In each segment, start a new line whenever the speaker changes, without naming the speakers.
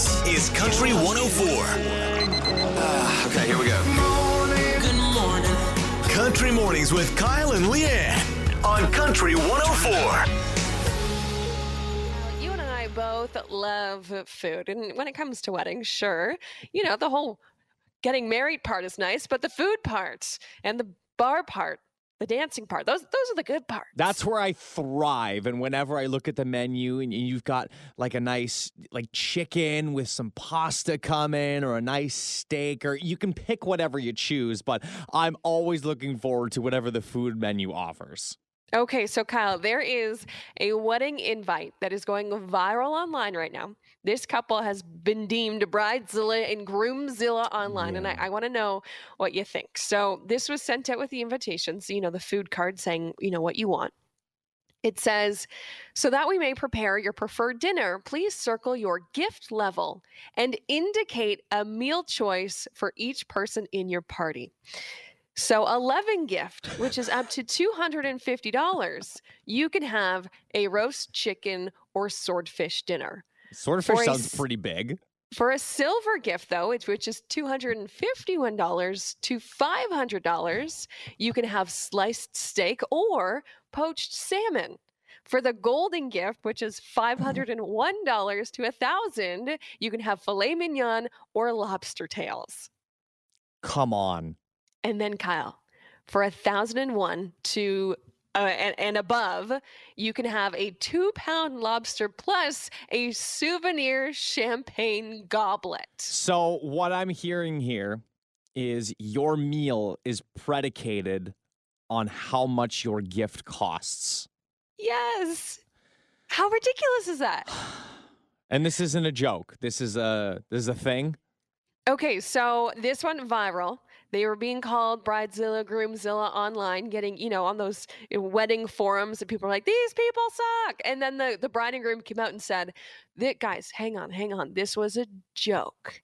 This is Country 104.
Ah, okay, here we go.
Good morning.
Country Mornings with Kyle and Leanne on Country 104.
You and I both love food. And when it comes to weddings, sure, you know, the whole getting married part is nice, but the food part and the bar part, the dancing part, those those are the good parts.
That's where I thrive. And whenever I look at the menu and you've got like a nice like chicken with some pasta coming or a nice steak or you can pick whatever you choose, but I'm always looking forward to whatever the food menu offers.
Okay, so Kyle, there is a wedding invite that is going viral online right now. This couple has been deemed Bridezilla and Groomzilla online, and I, I want to know what you think. So this was sent out with the invitations, you know, the food card saying, you know, what you want. It says, so that we may prepare your preferred dinner, please circle your gift level and indicate a meal choice for each person in your party. So, 11 gift, which is up to $250, you can have a roast chicken or swordfish dinner.
Swordfish
a
sounds pretty big.
For a silver gift, though, which, which is $251 to $500, you can have sliced steak or poached salmon. For the golden gift, which is $501 to 1,000, you can have filet mignon or lobster tails.
Come on.
And then Kyle, for a thousand and one to uh, and, and above, you can have a two pound lobster plus a souvenir champagne goblet.
So, what I'm hearing here is your meal is predicated on how much your gift costs.
Yes. How ridiculous is that?
And this isn't a joke. This is a this is a thing.
Okay, so this went viral. They were being called Bridezilla, Groomzilla online, getting, you know, on those wedding forums, and people are like, these people suck. And then the, the bride and groom came out and said, guys, hang on, hang on. This was a joke.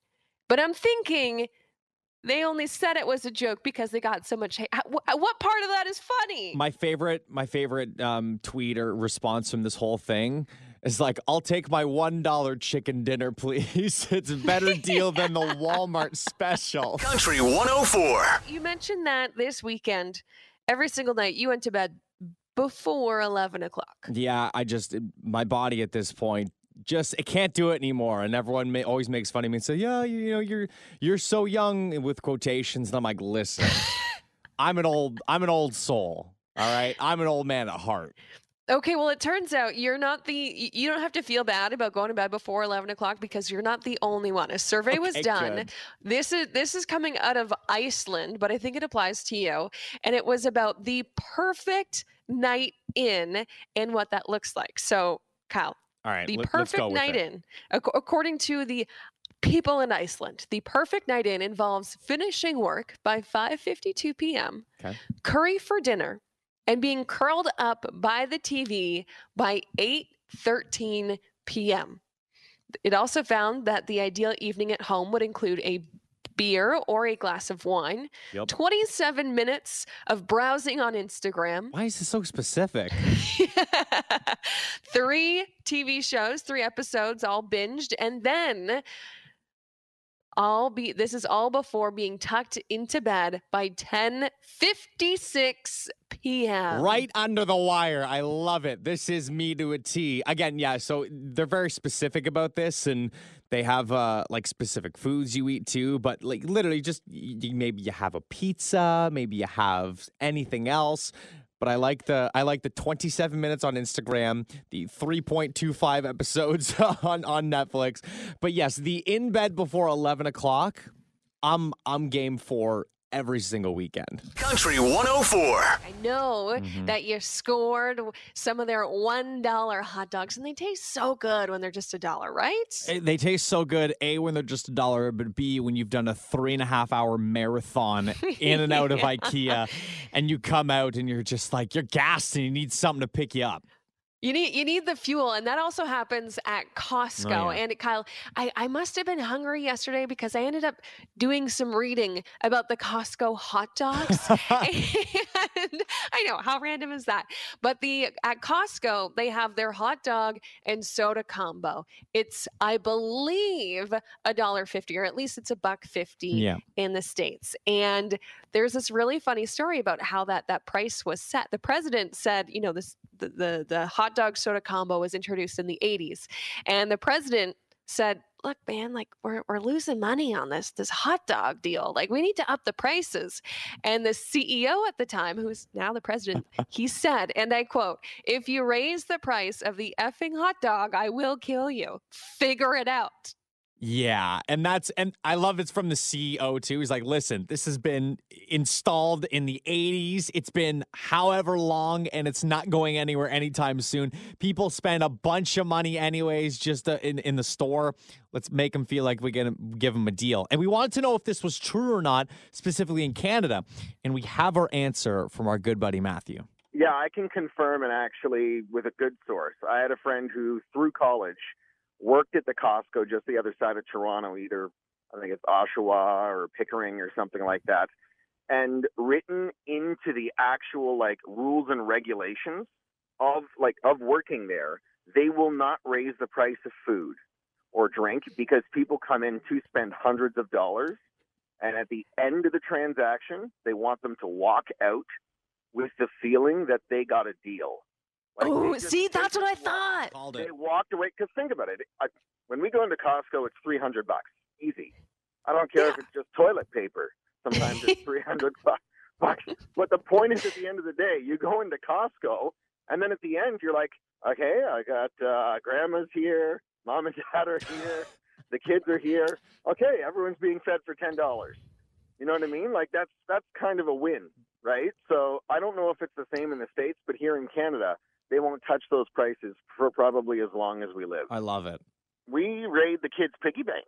But I'm thinking they only said it was a joke because they got so much hate. What part of that is funny?
My favorite my favorite um, tweet or response from this whole thing is like, "I'll take my one dollar chicken dinner, please. it's a better deal than the Walmart special."
Country 104.
you mentioned that this weekend, every single night, you went to bed before 11 o'clock.
Yeah, I just my body at this point just it can't do it anymore, and everyone may, always makes fun of me and say, "Yeah, you, you know, you're you're so young," with quotations, and I'm like, "Listen, I'm an old I'm an old soul. All right, I'm an old man at heart."
Okay, well, it turns out you're not the, you don't have to feel bad about going to bed before 11 o'clock because you're not the only one. A survey was done.
good.
This is, this is coming out of Iceland, but I think it applies to you. And it was about the perfect night in and what that looks like. So, Kyle,
All right,
the
let-
perfect night
it.
in, ac- according to the people in Iceland, the perfect night in involves finishing work by 5:52 p.m.,
Okay.
curry for dinner, and being curled up by the TV by 8:13 p.m. It also found that the ideal evening at home would include a beer or a glass of wine,
Yep.
27 minutes of browsing on Instagram,
Why is this so specific?
three TV shows, three episodes, all binged, and then all be this is all before being tucked into bed by 10:56 p.m.
Right under the wire. I love it. This is me to a T. Again, yeah, so they're very specific about this and they have uh like specific foods you eat too, but like literally just maybe you have a pizza, maybe you have anything else. But I like the I like the 27 minutes on Instagram, the 3.25 episodes on on Netflix. But yes, the in bed before 11 o'clock. I'm I'm game for every single weekend.
Country 104.
I know
Mhm.
that you scored some of their $1 hot dogs and they taste so good when they're just a dollar, right?
They taste so good, A, when they're just a dollar, but B, when you've done a three and a half hour marathon in and out of IKEA and you come out and you're just like, you're gassed and you need something to pick you up.
You need you need the fuel, and that also happens at oh, Costco.
Oh, yeah.
And Kyle, I, I must have been hungry yesterday because I ended up doing some reading about the Costco hot dogs. and I know how random is that? But the at Costco, they have their hot dog and soda combo. It's, I believe, a dollar fifty, or at least it's a buck fifty
Yeah.
in the States. And there's this really funny story about how that that price was set. The president said, you know, this the the, the hot dog soda combo was introduced in the 80s. And the president said, look, man, like we're, we're losing money on this, this hot dog deal. Like we need to up the prices. And the CEO at the time, who's now the president, he said, and I quote, if you raise the price of the effing hot dog, I will kill you. Figure it out.
Yeah, and that's and I love it's from the CEO too. He's like, "Listen, this has been installed in the 80s. It's been however long and it's not going anywhere anytime soon. People spend a bunch of money anyways just uh, in in the store. Let's make them feel like we're going to give them a deal." And we wanted to know if this was true or not, specifically in Canada, and we have our answer from our good buddy Matthew.
Yeah, I can confirm and actually with a good source. I had a friend who through college worked at the Costco just the other side of Toronto, either I think it's Oshawa or Pickering or something like that. And written into the actual like rules and regulations of like of working there, they will not raise the price of food or drink because people come in to spend hundreds of dollars and at the end of the transaction, they want them to walk out with the feeling that they got a deal. Like,
oh, see, that's what I thought.
Called
they walked away because think about it. I, when we go into Costco, it's three hundred bucks, easy. I don't care if it's just toilet paper. Sometimes it's three hundred bucks. But the point is, at the end of the day, you go into Costco, and then at the end, you're like, okay, I got uh, grandma's here, mom and dad are here, the kids are here. Okay, everyone's being fed for ten dollars. You know what I mean? Like that's that's kind of a win, right? So I don't know if it's the same in the states, but here in Canada, they won't touch those prices for probably as long as we live.
I love it.
We raid the kids' piggy bank.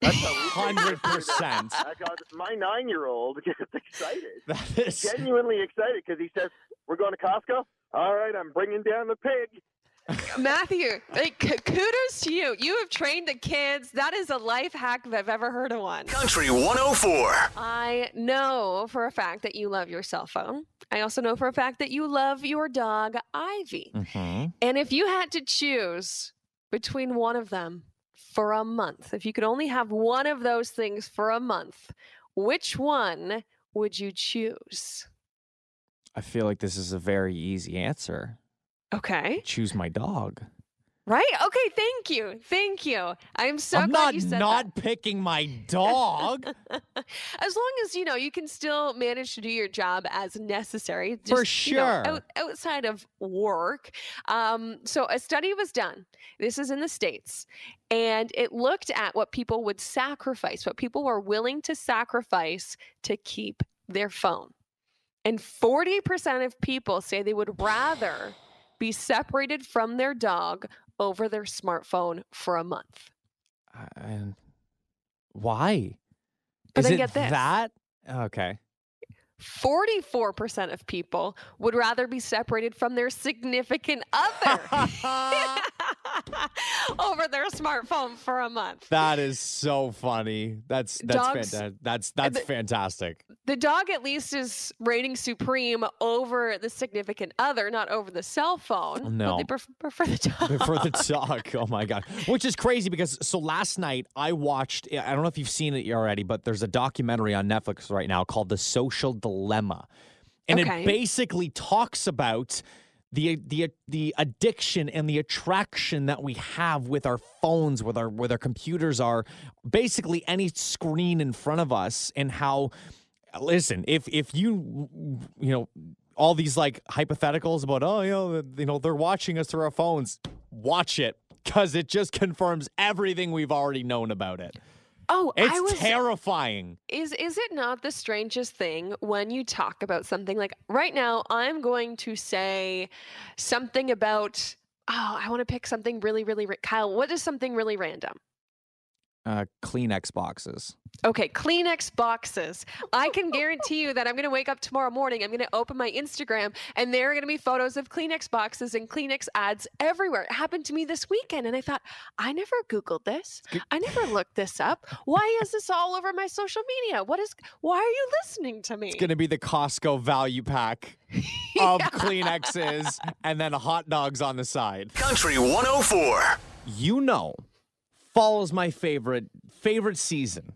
That's how we take it.
100%.
My nine-year-old gets excited,
That is
genuinely excited, because he says, "We're going to Costco. All right, I'm bringing down the pig."
Matthew, like, kudos to you. You have trained the kids. That is a life hack if I've ever heard of one.
Country 104.
I know for a fact that you love your cell phone. I also know for a fact that you love your dog, Ivy.
Mhm.
And if you had to choose between one of them for a month, if you could only have one of those things for a month, which one would you choose?
I feel like this is a very easy answer.
Okay.
Choose my dog.
Right? Okay, thank you. Thank you. I'm so
I'm
glad
not
you said
not picking my dog.
As long as you know you can still manage to do your job as necessary.
For
just, you know,
sure.
out, outside of work. Um, so a study was done. This is in the states, and it looked at what people would sacrifice, what people were willing to sacrifice to keep their phone. And 40% of people say they would rather be separated from their dog over their smartphone for a month.
And why?
But
is
then
it
get this.
that? Okay.
44% of people would rather be separated from their significant other over their smartphone for a month.
that is so funny. That's that's
Dogs-
fantastic. That's that's
the-
fantastic.
The dog, at least, is reigning supreme over the significant other, not over the cell phone. but
No.
they pref- prefer the dog.
Prefer the dog. Oh my god. Which is crazy because so last night I watched I don't know if you've seen it already, but there's a documentary on Netflix right now called The Social Dilemma. And
Okay.
it basically talks about the the the addiction and the attraction that we have with our phones, with our with our computers are basically any screen in front of us and how listen, if if you you know all these like hypotheticals about oh you know you know they're watching us through our phones, watch it because it just confirms everything we've already known about it.
Oh,
It's
was.
terrifying.
is is it not the strangest thing when you talk about something like right now i'm going to say something about oh i want to pick something really really kyle what is something really random
Uh, Kleenex boxes.
Okay, Kleenex boxes. I can guarantee you that I'm going to wake up tomorrow morning. I'm going to open my Instagram, and there are going to be photos of Kleenex boxes and Kleenex ads everywhere. It happened to me this weekend, and I thought, I never Googled this. I never looked this up. Why is this all over my social media? What is? Why are you listening to me?
It's gonna be the Costco value pack of Kleenexes and then hot dogs on the side.
Country 104.
You know, fall is my favorite favorite season.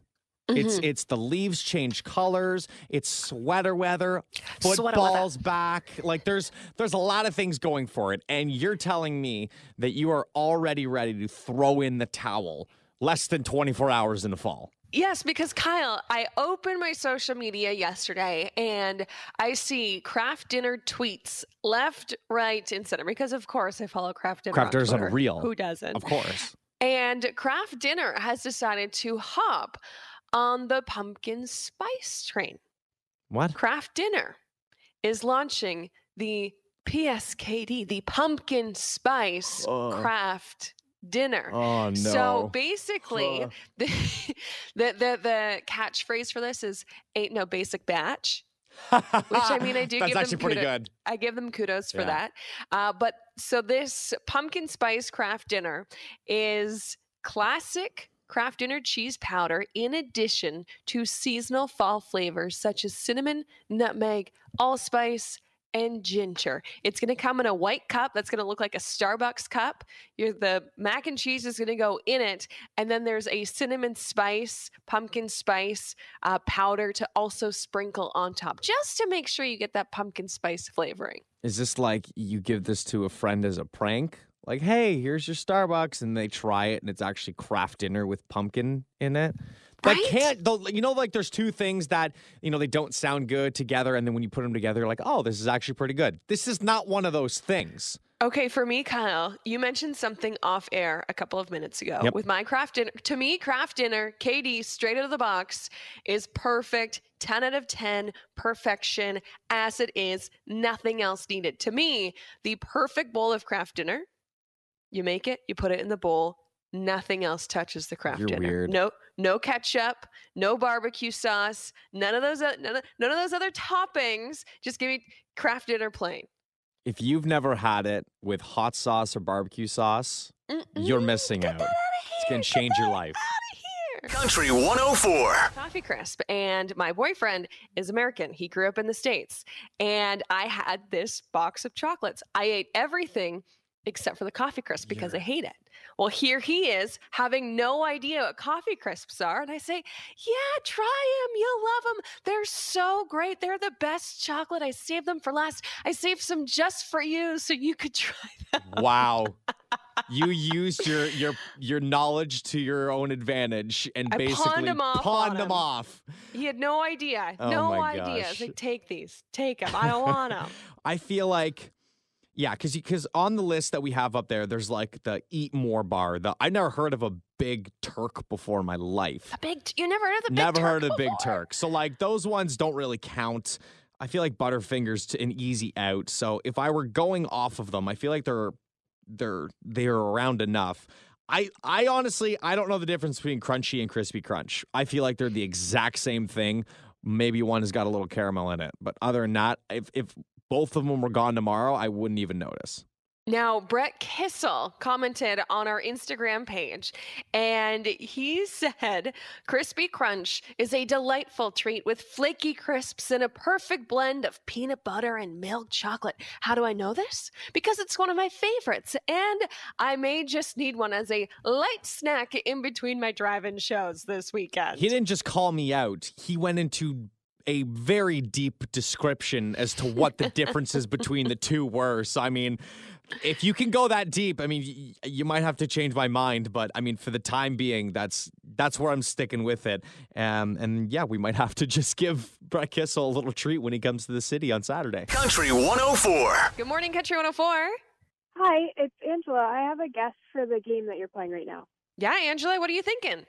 It's
Mm-hmm.
it's the leaves change colors. It's sweater weather.
Sweater weather.
Football's back. Like there's there's a lot of things going for it, and you're telling me that you are already ready to throw in the towel less than 24 hours in the fall.
Yes, because Kyle, I opened my social media yesterday and I see Kraft Dinner tweets left, right, and center. Because of course I follow Kraft Dinner.
Craft
on
Dinner's
Twitter.
unreal.
Who doesn't?
Of course.
And Kraft Dinner has decided to hop on the pumpkin spice train.
What?
Kraft Dinner is launching the PSKD, the pumpkin spice
Oh.
Kraft Dinner.
Oh no.
So basically, the, the the the catchphrase for this is "ain't no basic batch." Which I mean, I do
That's
give them
actually pretty
kudo-
good.
I give them kudos for
Yeah.
that. Uh, but so this pumpkin spice Kraft Dinner is classic Kraft Dinner cheese powder in addition to seasonal fall flavors such as cinnamon, nutmeg, allspice, and ginger. It's going to come in a white cup that's going to look like a Starbucks cup. You're, the mac and cheese is going to go in it, and then there's a cinnamon spice, pumpkin spice uh, powder to also sprinkle on top, just to make sure you get that pumpkin spice flavoring.
Is this like you give this to a friend as a prank? Like, hey, here's your Starbucks, and they try it, and it's actually Kraft Dinner with pumpkin in it. That
Right?
can't, though, you know, like there's two things that, you know, they don't sound good together. And then when you put them together, you're like, oh, this is actually pretty good. This is not one of those things.
Okay, for me, Kyle, you mentioned something off air a couple of minutes ago
Yep.
with my Kraft Dinner. To me, Kraft Dinner, KD, straight out of the box, is perfect. 10 out of 10, perfection, as it is, nothing else needed. To me, the perfect bowl of Kraft Dinner, you make it, you put it in the bowl, nothing else touches the Kraft
You're
dinner.
weird.
No, no ketchup, no barbecue sauce, none of those, uh, none of, none of those other toppings. Just give me Kraft Dinner plain.
If you've never had it with hot sauce or barbecue sauce, you're missing
Get
out.
that outta
It's going
here,
to
get
change your
that
life.
outta here.
Country 104.
Coffee Crisp. And my boyfriend is American. He grew up in the States. And I had this box of chocolates. I ate everything except for the coffee crisp because I hate it. Well, here he is having no idea what coffee crisps are. And I say, Yeah, try them. You'll love them. They're so great. They're the best chocolate. I saved them for last. I saved some just for you so you could try them.
Wow. you used your your your knowledge to your own advantage and
I pawned
basically
them off
pawned them
him.
off.
He had no idea.
Oh
no idea. Like, Take these. Take them. I don't want them.
I feel like yeah, because because on the list that we have up there, there's like the eat more bar. The I never heard of a big Turk before in my life.
A big. You never heard of the big
Never
Turk
heard of a
Big?
Turk. So like those ones don't really count. I feel like Butterfingers to an easy out. So if I were going off of them, I feel like they're they're they're around enough. I I honestly I don't know the difference between Crunchie and crispy crunch. I feel like they're the exact same thing. Maybe one has got a little caramel in it, but other than that, if if both of them were gone tomorrow, I wouldn't even notice.
Now, Brett Kissel commented on our Instagram page, and he said, Crispy Crunch is a delightful treat with flaky crisps and a perfect blend of peanut butter and milk chocolate. How do I know this? Because it's one of my favorites, and I may just need one as a light snack in between my drive in shows this weekend.
He didn't just call me out. He went into a very deep description as to what the differences between the two were. So, I mean, if you can go that deep, I mean, y- you might have to change my mind, but I mean, for the time being, that's that's where I'm sticking with it. Um, and yeah, we might have to just give Brett Kissel a little treat when he comes to the city on Saturday.
Country 104.
Good morning, Country 104.
Hi, it's Angela. I have a guess for the game that you're playing right now.
Yeah, Angela, what are you thinking?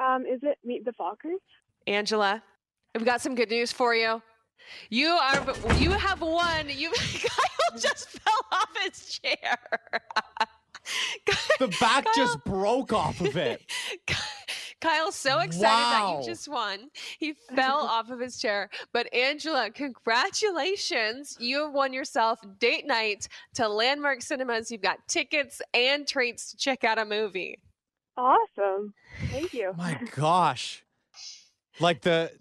Um, is it Meet the Fockers?
Angela, I've got some good news for you. You are you have won. You Kyle just fell off his chair.
The back just broke off of it.
Kyle's so excited that
Wow.
you just won. He fell off of his chair. But Angela, congratulations. You have won yourself date night to Landmark Cinemas. You've got tickets and treats to check out a movie.
Awesome. Thank you.
My gosh. Like the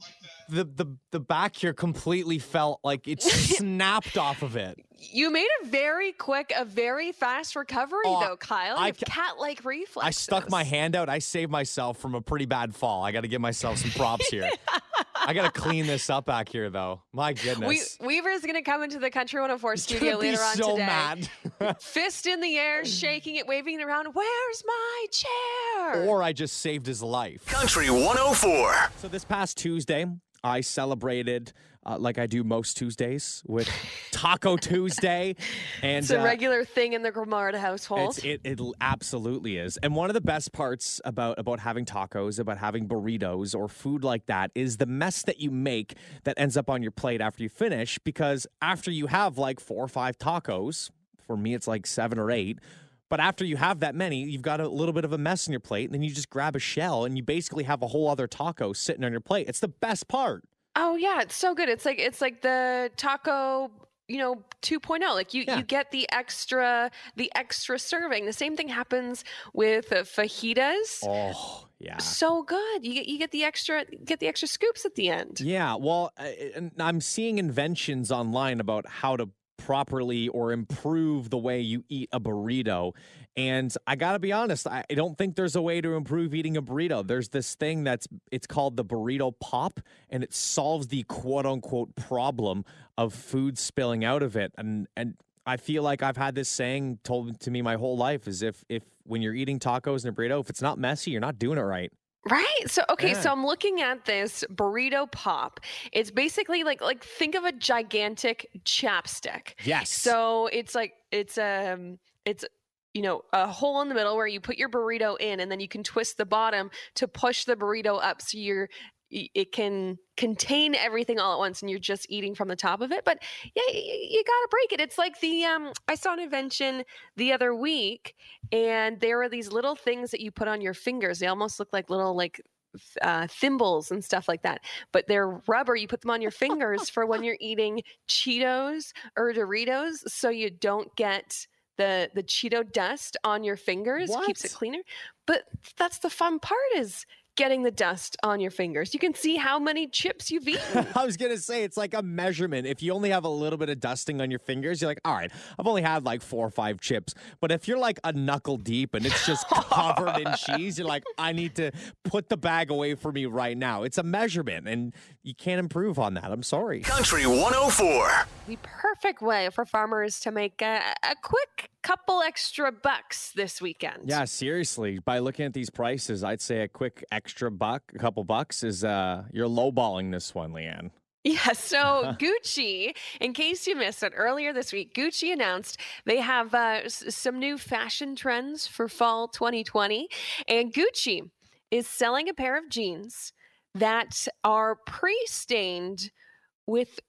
the the the back here completely felt like it snapped off of it.
You made a very quick, a very fast recovery,
Oh,
though, Kyle.
I
You have cat-like reflexes.
I stuck my hand out. I saved myself from a pretty bad fall. I got to give myself some props here. I got to clean this up back here, though. My
We,
goodness.
Weaver's going to come into the Country 104
He's
studio
gonna be
later on
so
today.
mad.
Fist in the air, shaking it, waving it around. Where's my chair?
or I just saved his life.
Country 104.
So this past Tuesday, I celebrated uh, like I do most Tuesdays with Taco Tuesday, and
it's a
uh,
regular thing in the Grimarda household.
It, it absolutely is. And one of the best parts about, about having tacos, about having burritos or food like that is the mess that you make that ends up on your plate after you finish. Because after you have like four or five tacos, for me, it's like seven or eight. But after you have that many, you've got a little bit of a mess in your plate. And then you just grab a shell and you basically have a whole other taco sitting on your plate. It's the best part.
oh yeah, it's so good. It's like it's like the taco you know 2.0 like you
Yeah.
you get the extra the extra serving the same thing happens with fajitas
Oh, yeah.
so good you get you get the extra get the extra scoops at the end
Yeah, well, I- I'm seeing inventions online about how to properly or improve the way you eat a burrito. And I got to be honest, I don't think there's a way to improve eating a burrito. There's this thing that's it's called the burrito pop and it solves the quote unquote problem of food spilling out of it. And and I feel like I've had this saying told to me my whole life is if if when you're eating tacos and a burrito, if it's not messy, you're not doing it right.
Right. So okay,
Yeah.
so I'm looking at this burrito pop. It's basically like like think of a gigantic chapstick.
Yes.
So it's like it's um it's you know a hole in the middle where you put your burrito in and then you can twist the bottom to push the burrito up so you're it can contain everything all at once and you're just eating from the top of it but yeah you gotta break it. It's like the um i saw an invention the other week and there are these little things that you put on your fingers. They almost look like little like uh, thimbles and stuff like that but they're rubber. You put them on your fingers for when you're eating cheetos or doritos so you don't get the the cheeto dust on your fingers. Keeps it cleaner. But that's the fun part is getting the dust on your fingers you can see how many chips you've eaten
I was gonna say it's like a measurement. If you only have a little bit of dusting on your fingers, you're like, all right, I've only had like four or five chips. But if you're like a knuckle deep and it's just covered in cheese, you're like, I need to put the bag away for me right now. It's a measurement, and you can't improve on that. I'm sorry.
Country 104.
the perfect way for farmers to make a, a quick couple extra bucks this weekend
Yeah, seriously. By looking at these prices, I'd say a quick extra buck, a couple bucks, is uh, you're lowballing this one, Leanne.
Yeah, so Gucci, in case you missed it earlier this week, Gucci announced they have uh, s- some new fashion trends for fall 2020. And Gucci is selling a pair of jeans that are pre stained with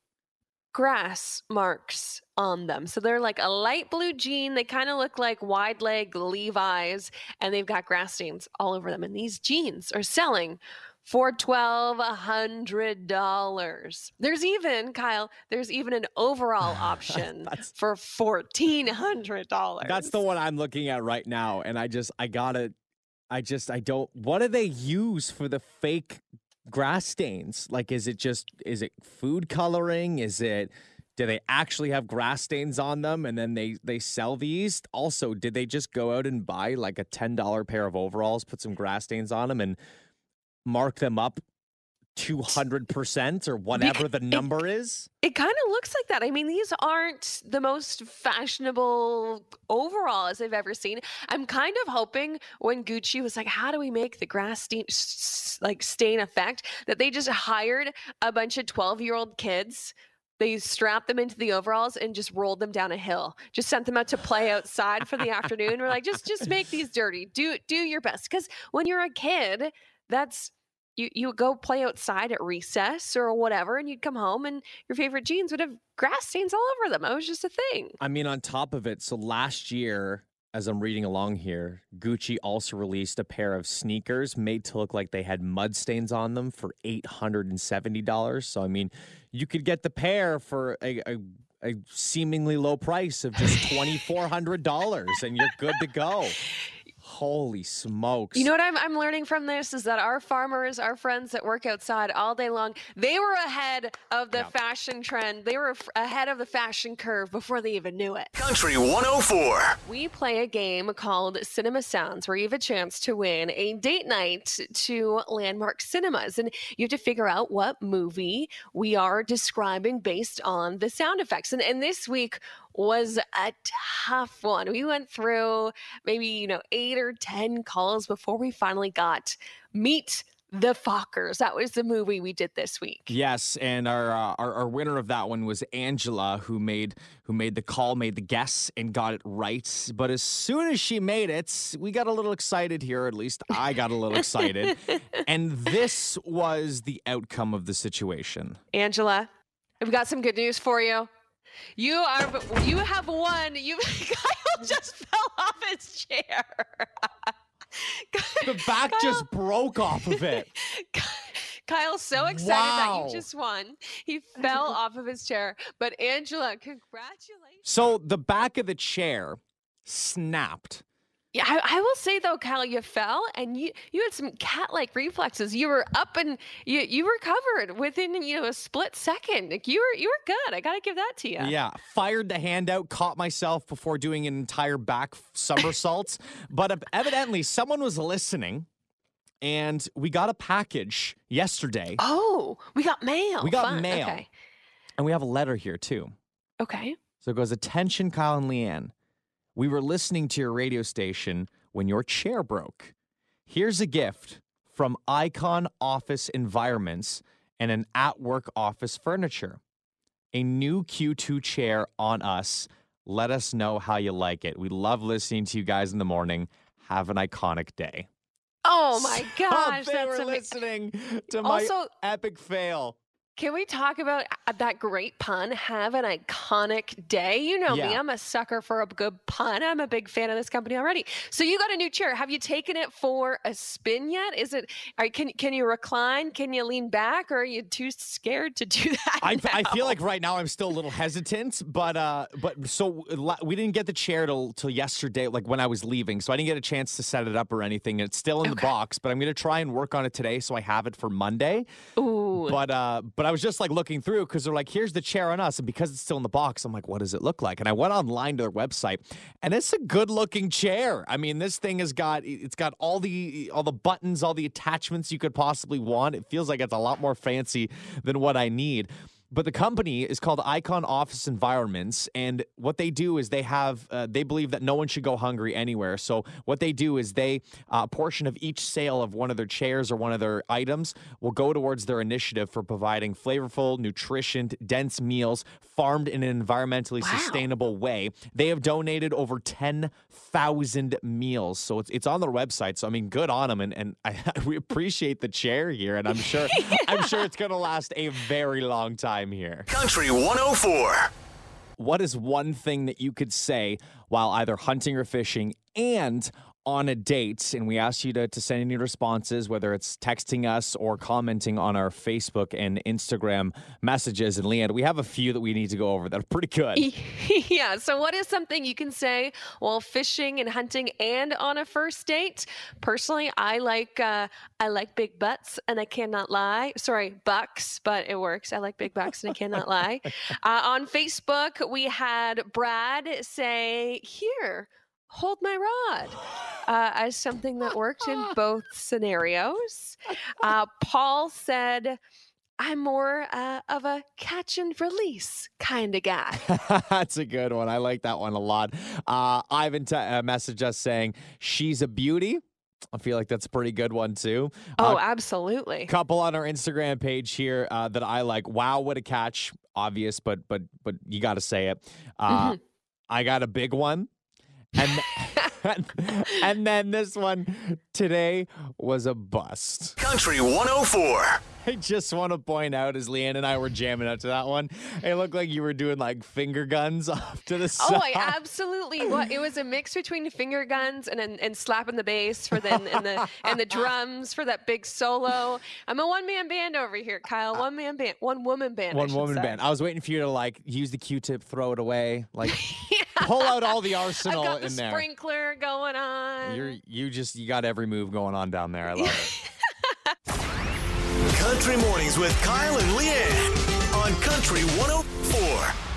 grass marks on them. So they're like a light blue jean. They kind of look like wide leg Levi's, and they've got grass stains all over them. And these jeans are selling for twelve hundred dollars. There's even Kyle. There's even an overall option for fourteen hundred dollars.
That's the one I'm looking at right now, and I just I gotta, I just I don't. What do they use for the fake grass stains? Like, is it just is it food coloring? Is it? Do they actually have grass stains on them, and then they they sell these? Also, did they just go out and buy like a ten dollar pair of overalls, put some grass stains on them, and mark them up two hundred percent or whatever the number is?
It kind of looks like that. I mean, these aren't the most fashionable overalls I've ever seen. I'm kind of hoping when Gucci was like, "How do we make the grass stain like stain effect?" that they just hired a bunch of 12 year old kids. They strapped them into the overalls and just rolled them down a hill. Just sent them out to play outside for the afternoon. We're like, just just make these dirty. Do do your best. Because when you're a kid, that's you you would go play outside at recess or whatever, and you'd come home and your favorite jeans would have grass stains all over them. It was just a thing.
I mean, on top of it, so last year as I'm reading along here, Gucci also released a pair of sneakers made to look like they had mud stains on them for $870. So, I mean, you could get the pair for a, a, a seemingly low price of just $2,400 and you're good to go. Holy smokes.
You know what I'm, I'm learning from this is that our farmers, our friends that work outside all day long, they were ahead of the
Yeah.
fashion trend. They were f- ahead of the fashion curve before they even knew it.
Country 104.
We play a game called Cinema Sounds where you have a chance to win a date night to Landmark Cinemas. And you have to figure out what movie we are describing based on the sound effects. And, and this week was a tough one. We went through maybe, you know, eight or 10 calls before we finally got Meet the Fockers. That was the movie we did this week.
Yes, and our, uh, our our winner of that one was Angela, who made who made the call, made the guess, and got it right. But as soon as she made it, we got a little excited here. At least I got a little excited, and this was the outcome of the situation.
Angela, I've got some good news for you. You are you have won. You Kyle just fell off his chair.
The back just broke off of it.
Kyle's so excited that you just won. He fell off of his chair. But Angela, congratulations.
So the back of the chair snapped.
Yeah, I, I will say though, Kyle, you fell and you you had some cat-like reflexes. You were up and you you recovered within you know a split second. Like you were you were good. I got to give that to you.
Yeah, fired the hand out, caught myself before doing an entire back somersault. but ev- evidently, someone was listening, and we got a package yesterday,
Oh, we got mail.
We got
Fun.
mail.
Okay.
and we have a letter here too.
Okay.
So it goes, "Attention, Kyle and Leanne. We were listening to your radio station when your chair broke. Here's a gift from Icon Office Environments and an at-work office furniture." a new Q2 chair on us. Let us know how you like it. We love listening to you guys in the morning. Have an iconic day.
Oh my
Stop,
gosh,
they
that's
were
ama-
listening to my
Also,
epic fail.
Can we talk about uh, that great pun? Have an iconic day. You know me, I'm a sucker for a good pun. I'm a big fan of this company already. So you got a new chair. Have you taken it for a spin yet? Is it? Are, can can you recline? Can you lean back, or are you too scared to do that?
I, I feel like right now I'm still a little hesitant, but uh, but so we didn't get the chair till till yesterday, like when I was leaving, so I didn't get a chance to set it up or anything. It's still in the box, but I'm gonna try and work on it today, so I have it for Monday.
Ooh.
But uh, but I was just like looking through because they're like, here's the chair on us, and because it's still in the box, I'm like, what does it look like? And I went online to their website, and it's a good looking chair. I mean, this thing has got it's got all the all the buttons, all the attachments you could possibly want. It feels like it's a lot more fancy than what I need. But the company is called Icon Office Environments, and what they do is they have uh, they believe that no one should go hungry anywhere. So what they do is they uh, a portion of each sale of one of their chairs or one of their items will go towards their initiative for providing flavorful, nutrition, dense meals farmed in an environmentally
Wow.
sustainable way. They have donated over ten thousand meals, so it's it's on their website. So I mean, good on them, and and I, we appreciate the chair here, and I'm sure I'm sure it's going to last a very long time here.
Country 104.
What is one thing that you could say while either hunting or fishing and on a date? And we asked you to, to send any responses, whether it's texting us or commenting on our Facebook and Instagram messages. And Leanne, we have a few that we need to go over that are pretty good.
yeah. So, what is something you can say while fishing and hunting and on a first date? Personally, I like uh, I like big butts, and I cannot lie. Sorry, bucks, but it works. I like big bucks, and I cannot lie. Uh, on Facebook, we had Brad say, "Here." Hold my rod uh, as something that worked in both scenarios. Uh, Paul said, I'm more uh, of a catch and release kind of guy.
That's a good one. I like that one a lot. Uh, Ivan t- uh, messaged us saying she's a beauty. I feel like that's a pretty good one too.
Oh,
Uh,
absolutely.
couple on our Instagram page here uh, that I like. Wow, what a catch! Obvious, but but but you got to say it. Uh,
Mhm.
I got a big one, and and then this one today was a bust.
Country 104.
I just want to point out as Leanne and I were jamming out to that one, it looked like you were doing like finger guns off to the side.
Oh, I absolutely. What it was a mix between finger guns and and, and slapping the bass for the and the and the drums for that big solo. I'm a one man band over here, Kyle. Uh, one man band, one woman band.
One
should
woman
say.
band. I was waiting for you to like use the Q-tip, throw it away, like pull out all the
I've
arsenal
got the
in there.
sprinkler going on.
You're you just you got every move going on down there. I love it.
Country Mornings with Kyle and Leanne on Country 104.